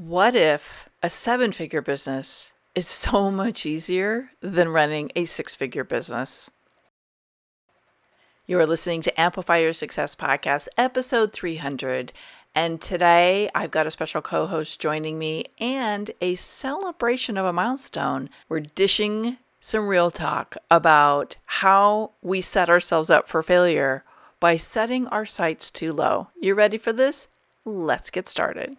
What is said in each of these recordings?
What if a seven figure business is so much easier than running a six figure business? You are listening to Amplify Your Success Podcast, episode 300. And today I've got a special co host joining me and a celebration of a milestone. We're dishing some real talk about how we set ourselves up for failure by setting our sights too low. You ready for this? Let's get started.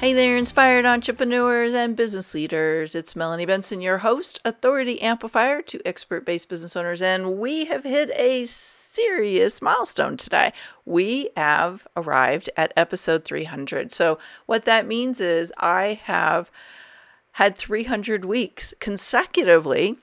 Hey there, inspired entrepreneurs and business leaders. It's Melanie Benson, your host, authority amplifier to expert based business owners, and we have hit a serious milestone today. We have arrived at episode 300. So, what that means is I have had 300 weeks consecutively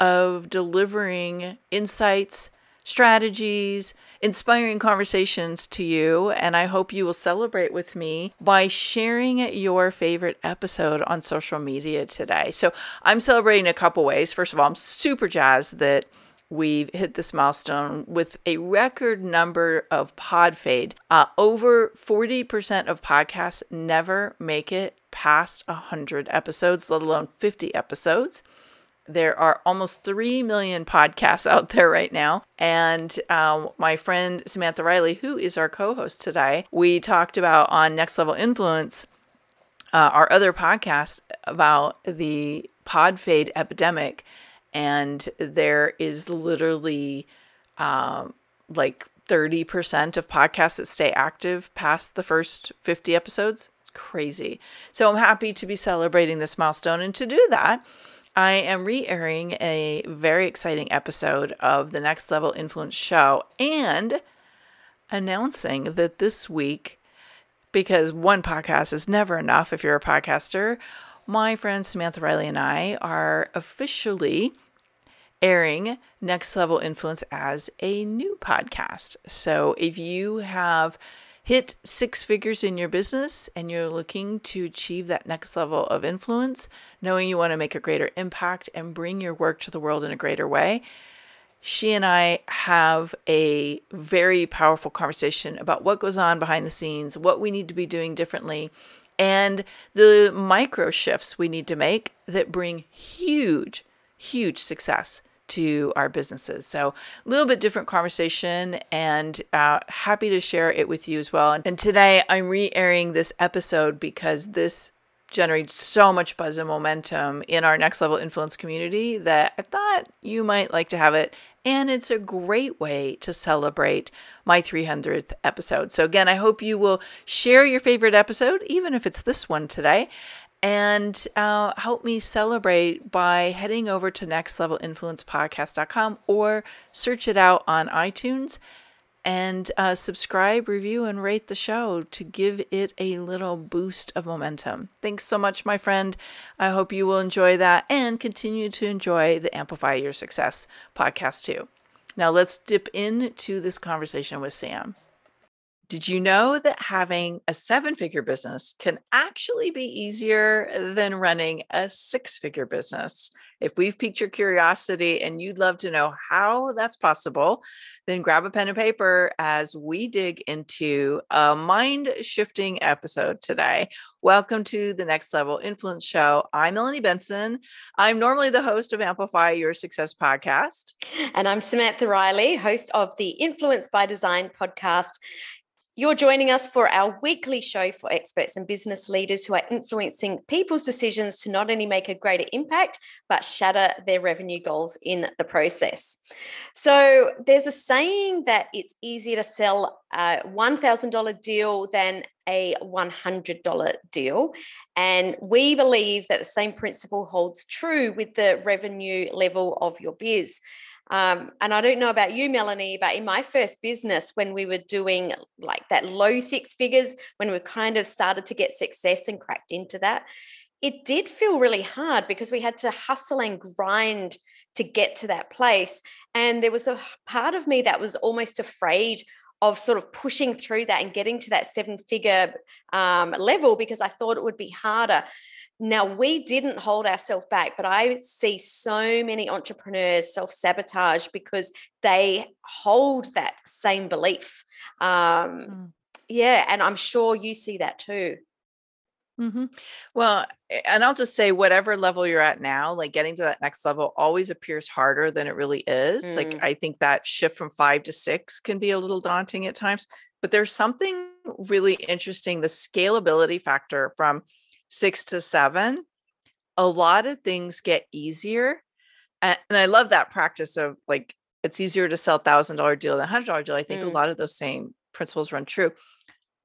of delivering insights, strategies, inspiring conversations to you. And I hope you will celebrate with me by sharing your favorite episode on social media today. So I'm celebrating a couple ways. First of all, I'm super jazzed that we've hit this milestone with a record number of pod fade. Uh, over 40% of podcasts never make it past 100 episodes, let alone 50 episodes. There are almost 3 million podcasts out there right now. And um, my friend Samantha Riley, who is our co host today, we talked about on Next Level Influence, uh, our other podcast about the pod fade epidemic. And there is literally um, like 30% of podcasts that stay active past the first 50 episodes. It's crazy. So I'm happy to be celebrating this milestone. And to do that, I am re airing a very exciting episode of the Next Level Influence show and announcing that this week, because one podcast is never enough if you're a podcaster, my friend Samantha Riley and I are officially airing Next Level Influence as a new podcast. So if you have hit six figures in your business and you're looking to achieve that next level of influence, knowing you want to make a greater impact and bring your work to the world in a greater way, she and I have a very powerful conversation about what goes on behind the scenes, what we need to be doing differently, and the micro shifts we need to make that bring huge, huge success to our businesses. So, a little bit different conversation and uh, happy to share it with you as well. And today I'm re airing this episode because this generates so much buzz and momentum in our next level influence community that I thought you might like to have it. And it's a great way to celebrate my 300th episode. So, again, I hope you will share your favorite episode, even if it's this one today and uh, help me celebrate by heading over to nextlevelinfluencepodcast.com or search it out on iTunes and uh, subscribe, review, and rate the show to give it a little boost of momentum. Thanks so much, my friend. I hope you will enjoy that and continue to enjoy the Amplify Your Success podcast too. Now, let's dip into this conversation with Sam. Did you know that having a seven figure business can actually be easier than running a six figure business? If we've piqued your curiosity and you'd love to know how that's possible, then grab a pen and paper as we dig into a mind shifting episode today. Welcome to the Next Level Influence Show. I'm Melanie Benson. I'm normally the host of Amplify Your Success podcast. And I'm Samantha Riley, host of the Influence by Design podcast. You're joining us for our weekly show for experts and business leaders who are influencing people's decisions to not only make a greater impact, but shatter their revenue goals in the process. So, there's a saying that it's easier to sell a $1,000 deal than a $100 deal. And we believe that the same principle holds true with the revenue level of your biz. Um, and I don't know about you, Melanie, but in my first business, when we were doing like that low six figures, when we kind of started to get success and cracked into that, it did feel really hard because we had to hustle and grind to get to that place. And there was a part of me that was almost afraid of sort of pushing through that and getting to that seven figure um, level because I thought it would be harder. Now, we didn't hold ourselves back, but I see so many entrepreneurs self sabotage because they hold that same belief. Um, mm. Yeah. And I'm sure you see that too. Mm-hmm. Well, and I'll just say, whatever level you're at now, like getting to that next level always appears harder than it really is. Mm. Like, I think that shift from five to six can be a little daunting at times, but there's something really interesting the scalability factor from six to seven. A lot of things get easier. And, and I love that practice of like, it's easier to sell a thousand dollar deal than a hundred dollar deal. I think mm. a lot of those same principles run true.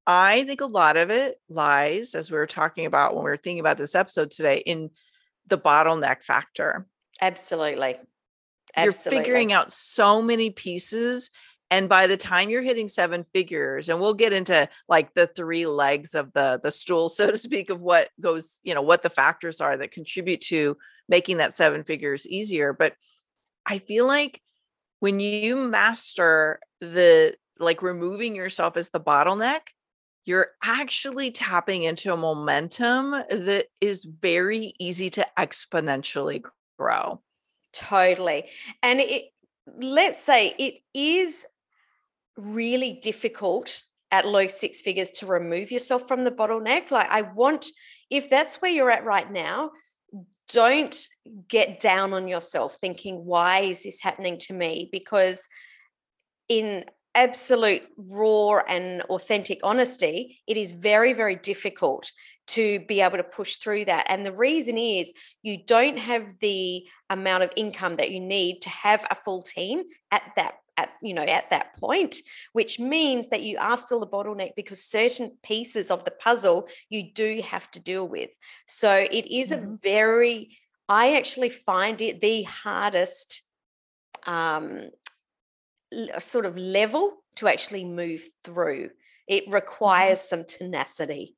I think a lot of it lies, as we were talking about when we were thinking about this episode today, in the bottleneck factor. Absolutely. Absolutely. You're figuring out so many pieces. And by the time you're hitting seven figures, and we'll get into like the three legs of the the stool, so to speak, of what goes, you know, what the factors are that contribute to making that seven figures easier. But I feel like when you master the like removing yourself as the bottleneck, you're actually tapping into a momentum that is very easy to exponentially grow. Totally. And it let's say it is really difficult at low six figures to remove yourself from the bottleneck. Like I want if that's where you're at right now, don't get down on yourself thinking why is this happening to me because in absolute raw and authentic honesty, it is very, very difficult to be able to push through that. And the reason is you don't have the amount of income that you need to have a full team at that at you know at that point which means that you are still the bottleneck because certain pieces of the puzzle you do have to deal with so it is mm-hmm. a very i actually find it the hardest um sort of level to actually move through. It mm-hmm. requires some tenacity.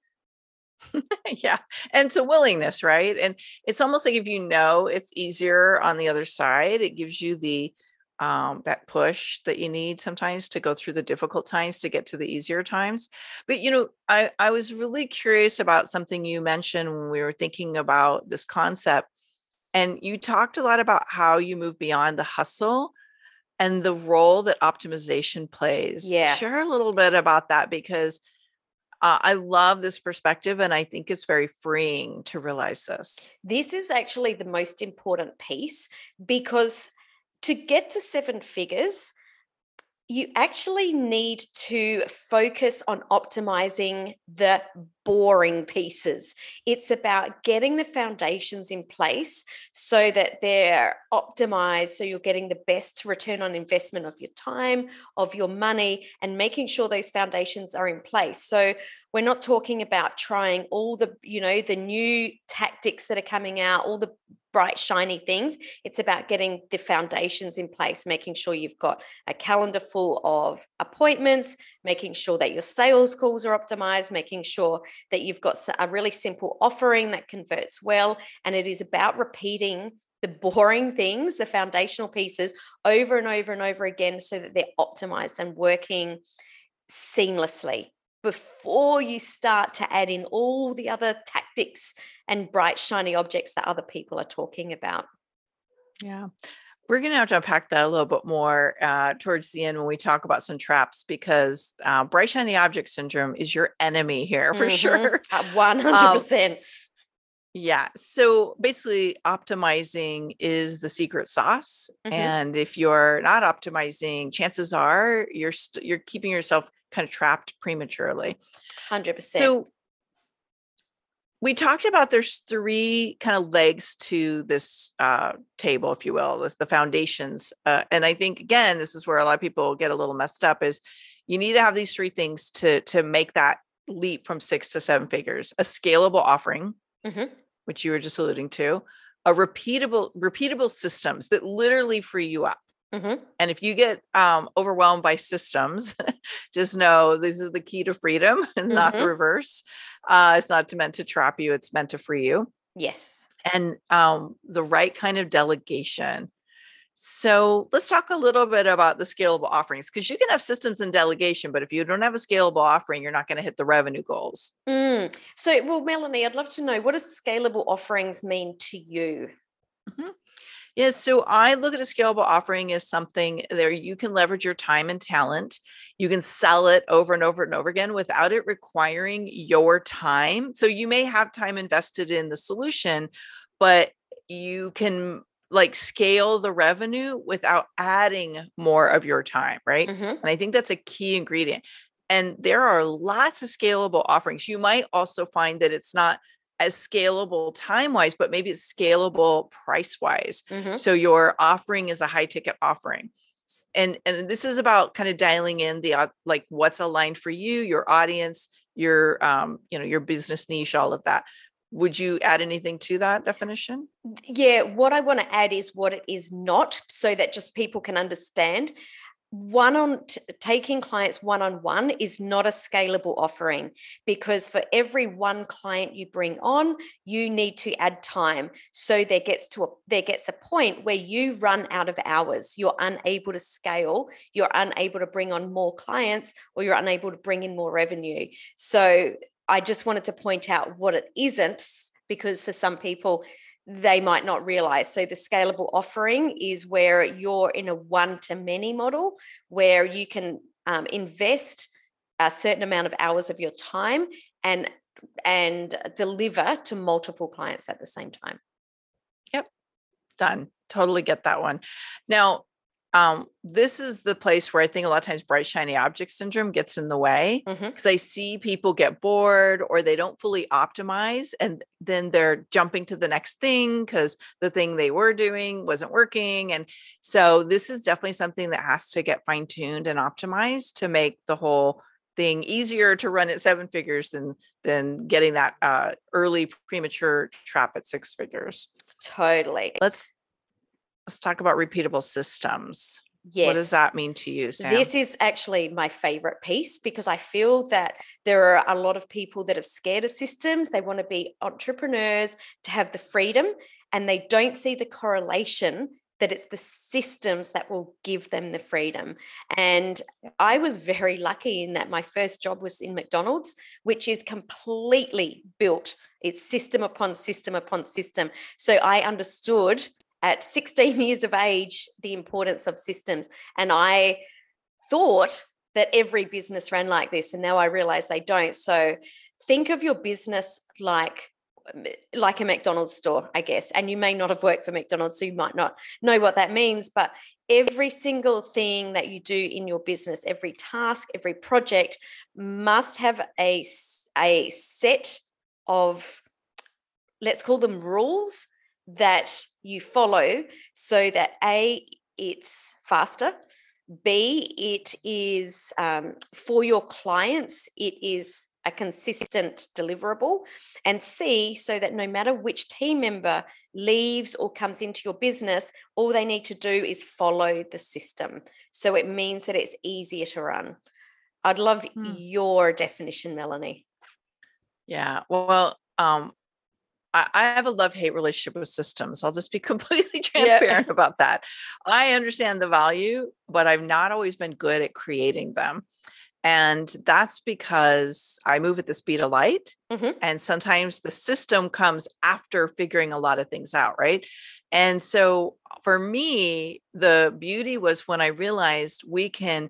yeah. And it's a willingness, right? And it's almost like if you know it's easier on the other side, it gives you the um, that push that you need sometimes to go through the difficult times to get to the easier times. But you know, I, I was really curious about something you mentioned when we were thinking about this concept. And you talked a lot about how you move beyond the hustle and the role that optimization plays. Yeah. Share a little bit about that because uh, I love this perspective and I think it's very freeing to realize this. This is actually the most important piece because to get to seven figures, you actually need to focus on optimizing the boring pieces. It's about getting the foundations in place so that they're optimized, so you're getting the best return on investment of your time, of your money, and making sure those foundations are in place. So we're not talking about trying all the you know the new tactics that are coming out all the bright, shiny things. It's about getting the foundations in place, making sure you've got a calendar full of appointments, making sure that your sales calls are optimized, making sure that you've got a really simple offering that converts well. And it is about repeating the boring things, the foundational pieces over and over and over again so that they're optimized and working seamlessly before you start to add in all the other tactics and bright, shiny objects that other people are talking about. Yeah. We're going to have to unpack that a little bit more uh, towards the end when we talk about some traps because uh, bright, shiny object syndrome is your enemy here for mm-hmm. sure. 100%. Um, yeah. So basically, optimizing is the secret sauce, mm-hmm. and if you're not optimizing, chances are you're you st- you're keeping yourself kind of trapped prematurely. 100%. So we talked about there's three kind of legs to this uh, table, if you will, this, the foundations. Uh, and I think again, this is where a lot of people get a little messed up. Is you need to have these three things to to make that leap from six to seven figures: a scalable offering, mm-hmm. which you were just alluding to, a repeatable repeatable systems that literally free you up. Mm-hmm. And if you get um, overwhelmed by systems, just know this is the key to freedom and mm-hmm. not the mm-hmm. reverse. Uh, it's not meant to trap you, it's meant to free you. Yes. And um, the right kind of delegation. So let's talk a little bit about the scalable offerings because you can have systems and delegation, but if you don't have a scalable offering, you're not going to hit the revenue goals. Mm. So, well, Melanie, I'd love to know what does scalable offerings mean to you? Mm-hmm. Yeah, so I look at a scalable offering as something there you can leverage your time and talent. You can sell it over and over and over again without it requiring your time. So you may have time invested in the solution, but you can like scale the revenue without adding more of your time, right? Mm-hmm. And I think that's a key ingredient. And there are lots of scalable offerings. You might also find that it's not as scalable time wise, but maybe it's scalable price wise. Mm-hmm. So your offering is a high ticket offering. And and this is about kind of dialing in the like what's aligned for you, your audience, your um, you know, your business niche, all of that would you add anything to that definition? Yeah, what I want to add is what it is not so that just people can understand. One on t- taking clients one on one is not a scalable offering because for every one client you bring on, you need to add time. So there gets to a there gets a point where you run out of hours. You're unable to scale. You're unable to bring on more clients, or you're unable to bring in more revenue. So I just wanted to point out what it isn't because for some people, they might not realize. So, the scalable offering is where you're in a one to many model where you can um, invest a certain amount of hours of your time and and deliver to multiple clients at the same time. Yep. Done. Totally get that one. Now, um, this is the place where I think a lot of times bright shiny object syndrome gets in the way because mm-hmm. I see people get bored or they don't fully optimize and then they're jumping to the next thing because the thing they were doing wasn't working. And so this is definitely something that has to get fine tuned and optimized to make the whole thing easier to run at seven figures than than getting that uh, early premature trap at six figures. Totally. Let's let's talk about repeatable systems. Yes. What does that mean to you, Sam? This is actually my favorite piece because I feel that there are a lot of people that are scared of systems. They want to be entrepreneurs to have the freedom and they don't see the correlation that it's the systems that will give them the freedom. And I was very lucky in that my first job was in McDonald's, which is completely built. It's system upon system upon system. So I understood at 16 years of age the importance of systems. And I thought that every business ran like this. And now I realize they don't. So think of your business like um, like a McDonald's store, I guess. And you may not have worked for McDonald's, so you might not know what that means. But every single thing that you do in your business, every task, every project must have a, a set of, let's call them rules that you follow so that A, it's faster, B, it is um, for your clients, it is a consistent deliverable, and C, so that no matter which team member leaves or comes into your business, all they need to do is follow the system. So it means that it's easier to run. I'd love hmm. your definition, Melanie. Yeah. Well, um, I, have a love hate relationship with systems. I'll just be completely transparent yeah. about that. I understand the value, but I've not always been good at creating them. And that's because I move at the speed of light. Mm-hmm. And sometimes the system comes after figuring a lot of things out. Right. And so for me, the beauty was when I realized we can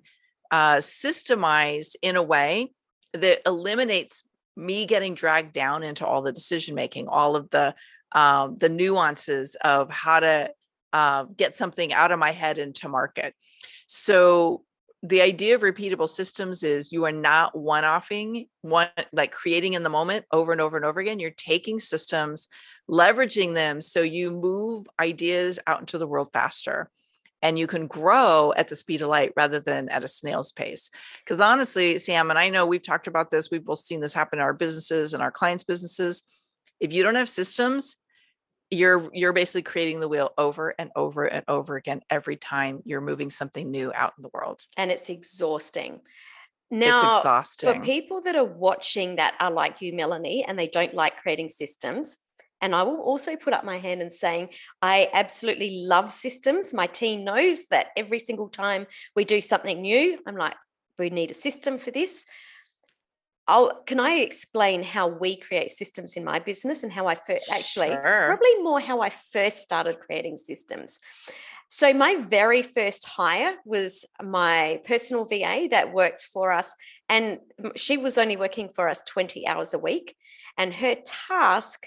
uh, systemize in a way that eliminates me getting dragged down into all the decision making, all of the um, the nuances of how to uh, get something out of my head into market. So the idea of repeatable systems is you are not one-offing one like creating in the moment over and over and over again. You're taking systems, leveraging them so you move ideas out into the world faster and you can grow at the speed of light rather than at a snail's pace. Because honestly, Sam, and I know we've talked about this, we've both seen this happen in our businesses and our clients' businesses. If you don't have systems, you're you're basically creating the wheel over and over and over again every time you're moving something new out in the world. And it's exhausting. Now, it's exhausting. for people that are watching that are like you, Melanie, and they don't like creating systems, And I will also put up my hand and saying, I absolutely love systems. My team knows that every single time we do something new, I'm like, we need a system for this. I'll, can I explain how we create systems in my business and how I first actually Sure. probably more how I first started creating systems. So my very first hire was my personal VA that worked for us and she was only working for us 20 hours a week and her task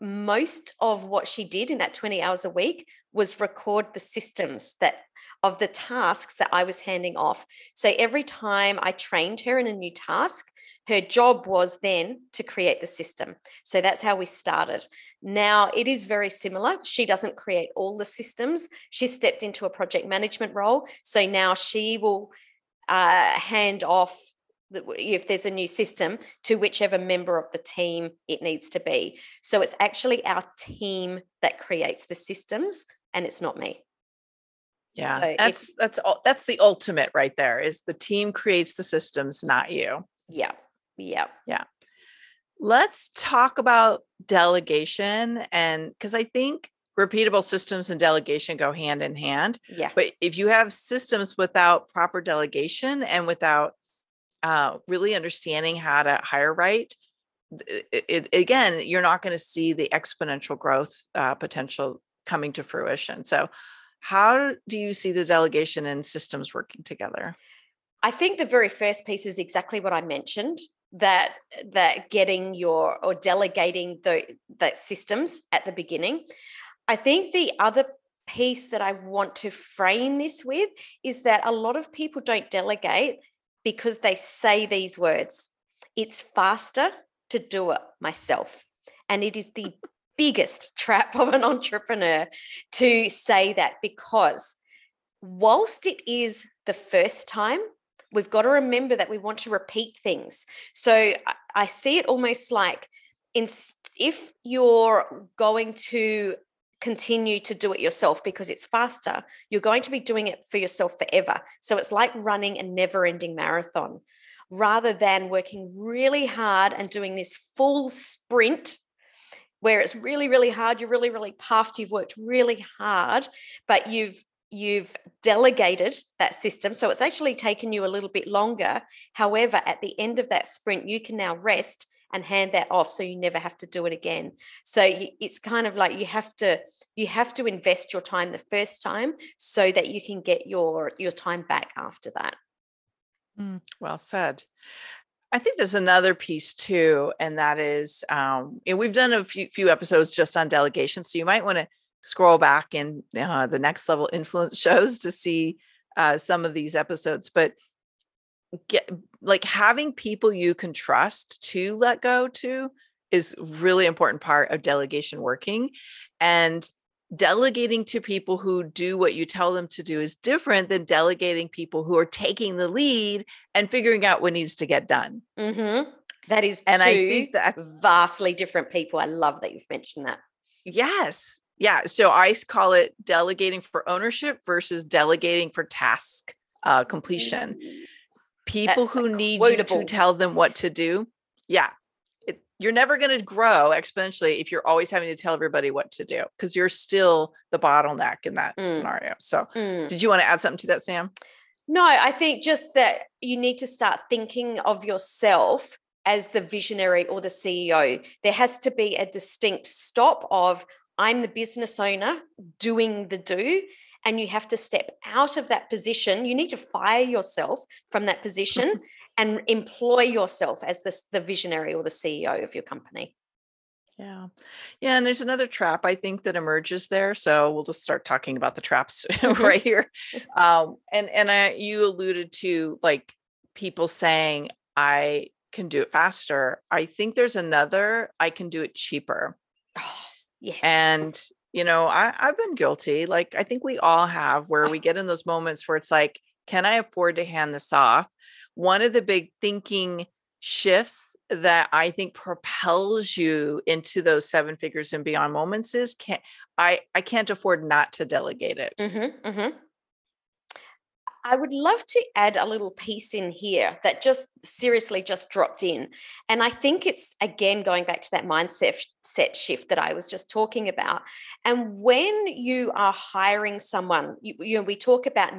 most of what she did in that 20 hours a week was record the systems that of the tasks that I was handing off. So every time I trained her in a new task, her job was then to create the system. So that's how we started. Now it is very similar. She doesn't create all the systems. She stepped into a project management role. So now she will uh, hand off if there's a new system to whichever member of the team it needs to be. So it's actually our team that creates the systems and it's not me. Yeah. So if- that's that's all that's the ultimate right there is the team creates the systems, not you. Yeah. Yeah. Yeah. Let's talk about delegation and because I think repeatable systems and delegation go hand in hand. Yeah. But if you have systems without proper delegation and without uh, really understanding how to hire right, it, it, again, you're not going to see the exponential growth uh, potential coming to fruition. So, how do you see the delegation and systems working together? I think the very first piece is exactly what I mentioned that that getting your or delegating the the systems at the beginning. I think the other piece that I want to frame this with is that a lot of people don't delegate because they say these words. It's faster to do it myself. And it is the biggest trap of an entrepreneur to say that because whilst it is the first time we've got to remember that we want to repeat things. So I, see it almost like in, if you're going to continue to do it yourself because it's faster, you're going to be doing it for yourself forever. So it's like running a never ending marathon rather than working really hard and doing this full sprint where it's really really hard you're really really puffed you've worked really hard but you've you've delegated that system. So it's actually taken you a little bit longer. However, at the end of that sprint, you can now rest and hand that off so you never have to do it again. So it's kind of like you have to you have to invest your time the first time so that you can get your your time back after that. Mm, well said. I think there's another piece too, and that is, um, and we've done a few, few episodes just on delegation, so you might want to scroll back in uh, the next level influence shows to see uh, some of these episodes but get like having people you can trust to let go to is really important part of delegation working and delegating to people who do what you tell them to do is different than delegating people who are taking the lead and figuring out what needs to get done. Mm-hmm. that is and i think that's vastly different people. I love that you've mentioned that. Yes. Yeah. So i call it delegating for ownership versus delegating for task uh, completion people That's who need you to tell them what to do yeah it, you're never going to grow exponentially if you're always having to tell everybody what to do because you're still the bottleneck in that Mm. scenario so Mm. did you want to add something to that sam No, I think just that you need to start thinking of yourself as the visionary or the CEO. There has to be a distinct stop of I'm the business owner doing the do and you have to step out of that position. You need to fire yourself from that position and employ yourself as the, the visionary or the CEO of your company. yeah yeah and there's another trap i think that emerges there so we'll just start talking about the traps Mhm. right here um and and i you alluded to like people saying i can do it faster i think there's another i can do it cheaper Oh, yes. and you know I, i've been guilty like i think we all have where we get in those moments where it's like can i afford to hand this off one of the big thinking shifts that i think propels you into those seven figures and beyond moments is can i i can't afford not to delegate it Mhm, mhm. I would love to add a little piece in here that just seriously just dropped in. And I think it's again going back to that mindset set shift that I was just talking about. And when you are hiring someone, you, you know, we talk about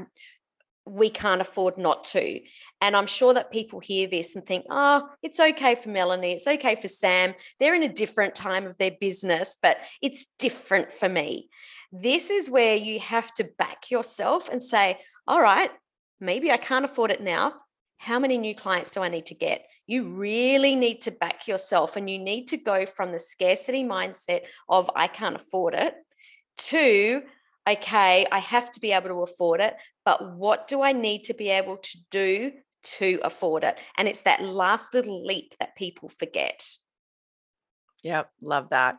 we can't afford not to. And I'm sure that people hear this and think, oh, it's okay for Melanie. It's okay for Sam. They're in a different time of their business, but it's different for me. This is where you have to back yourself and say, all right, maybe I can't afford it now. How many new clients do I need to get? You really need to back yourself and you need to go from the scarcity mindset of I can't afford it to okay, I have to be able to afford it, but what do I need to be able to do to afford it? And it's that last little leap that people forget. Yep, love that.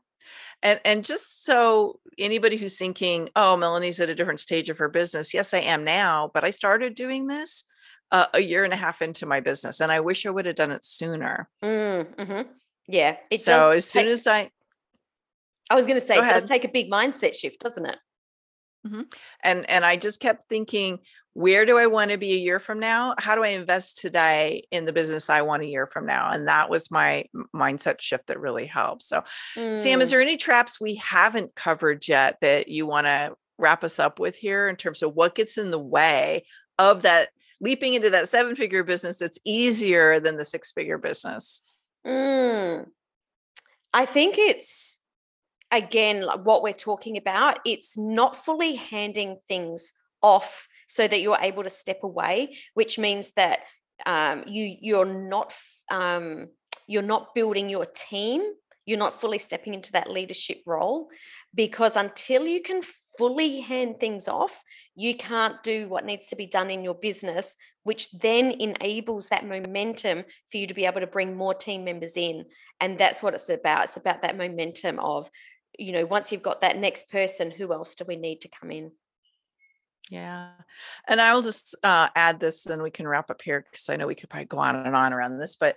And and just so anybody who's thinking, "Oh, Melanie's at a different stage of her business." Yes, I am now, but I started doing this uh, a year and a half into my business, and I wish I would have done it sooner. Mm, mm-hmm. Yeah, it so as soon as I, I was going to say, it does take a big mindset shift, doesn't it? Mm-hmm. And and I just kept thinking, where do I want to be a year from now? How do I invest today in the business I want a year from now? And that was my mindset shift that really helped. So, mm. Sam, is mm. there any traps we haven't covered yet that you want to wrap us up with here in terms of what gets in the way of that leaping into that seven figure business that's easier than the six figure business? Mm. I think it's again, what we're talking about, it's not fully handing things off so that you're able to step away, which means that um, you you're not um, you're not building your team. You're not fully stepping into that leadership role because until you can fully hand things off, you can't do what needs to be done in your business, which then enables that momentum for you to be able to bring more team members in. And that's what it's about. It's about that momentum of you know once you've got that next person who else do we need to come in yeah and i will just uh, add this and we can wrap up here because i know we could probably go on and on around this but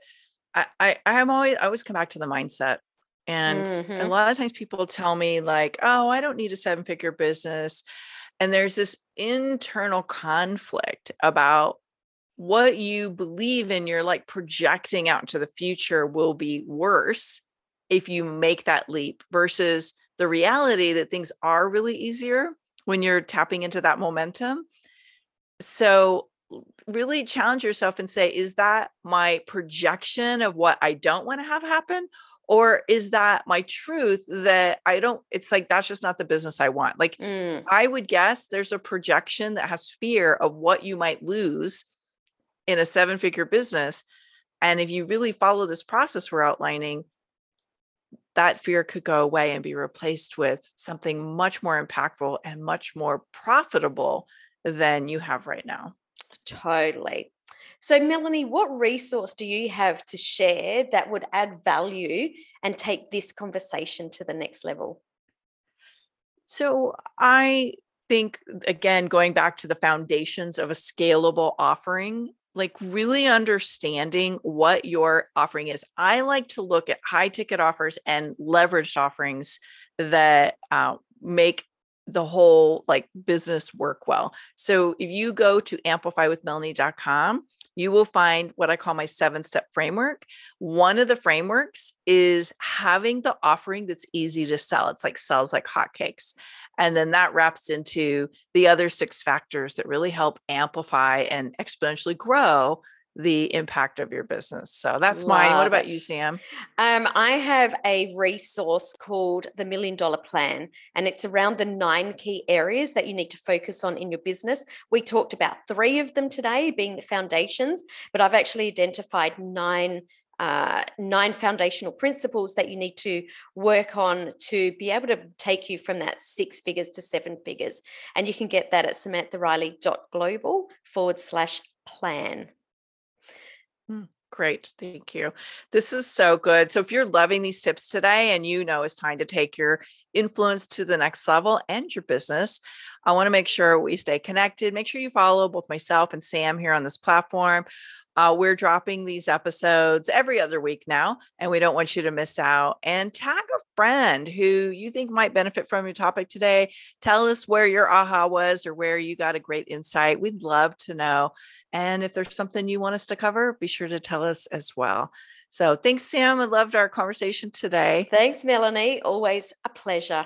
i i i'm always i always come back to the mindset and mm-hmm. a lot of times people tell me like oh i don't need a seven figure business and there's this internal conflict about what you believe in you're like projecting out to the future will be worse if you make that leap versus the reality that things are really easier when you're tapping into that momentum. So, really challenge yourself and say, is that my projection of what I don't want to have happen? Or is that my truth that I don't? It's like, that's just not the business I want. Like, mm. I would guess there's a projection that has fear of what you might lose in a seven figure business. And if you really follow this process we're outlining, that fear could go away and be replaced with something much more impactful and much more profitable than you have right now. Totally. So, Melanie, what resource do you have to share that would add value and take this conversation to the next level? So, I think, again, going back to the foundations of a scalable offering, like really understanding what your offering is. I like to look at high ticket offers and leveraged offerings that uh, make the whole like business work well. So if you go to amplifywithmelanie.com, you will find what I call my seven step framework. One of the frameworks is having the offering that's easy to sell. It's like sells like hotcakes. And then that wraps into the other six factors that really help amplify and exponentially grow the impact of your business. So that's Love mine. What about it. you, Sam? Um, I have a resource called the Million Dollar Plan, and it's around the nine key areas that you need to focus on in your business. We talked about three of them today, being the foundations, but I've actually identified nine uh, nine foundational principles that you need to work on to be able to take you from that six figures to seven figures. And you can get that at samanthariley.global forward slash plan. Hmm, great. Thank you. This is so good. So, if you're loving these tips today and you know it's time to take your influence to the next level and your business, I want to make sure we stay connected. Make sure you follow both myself and Sam here on this platform. Uh, we're dropping these episodes every other week now, and we don't want you to miss out. And tag a friend who you think might benefit from your topic today. Tell us where your aha was or where you got a great insight. We'd love to know. And if there's something you want us to cover, be sure to tell us as well. So thanks, Sam. I loved our conversation today. Thanks, Melanie. Always a pleasure.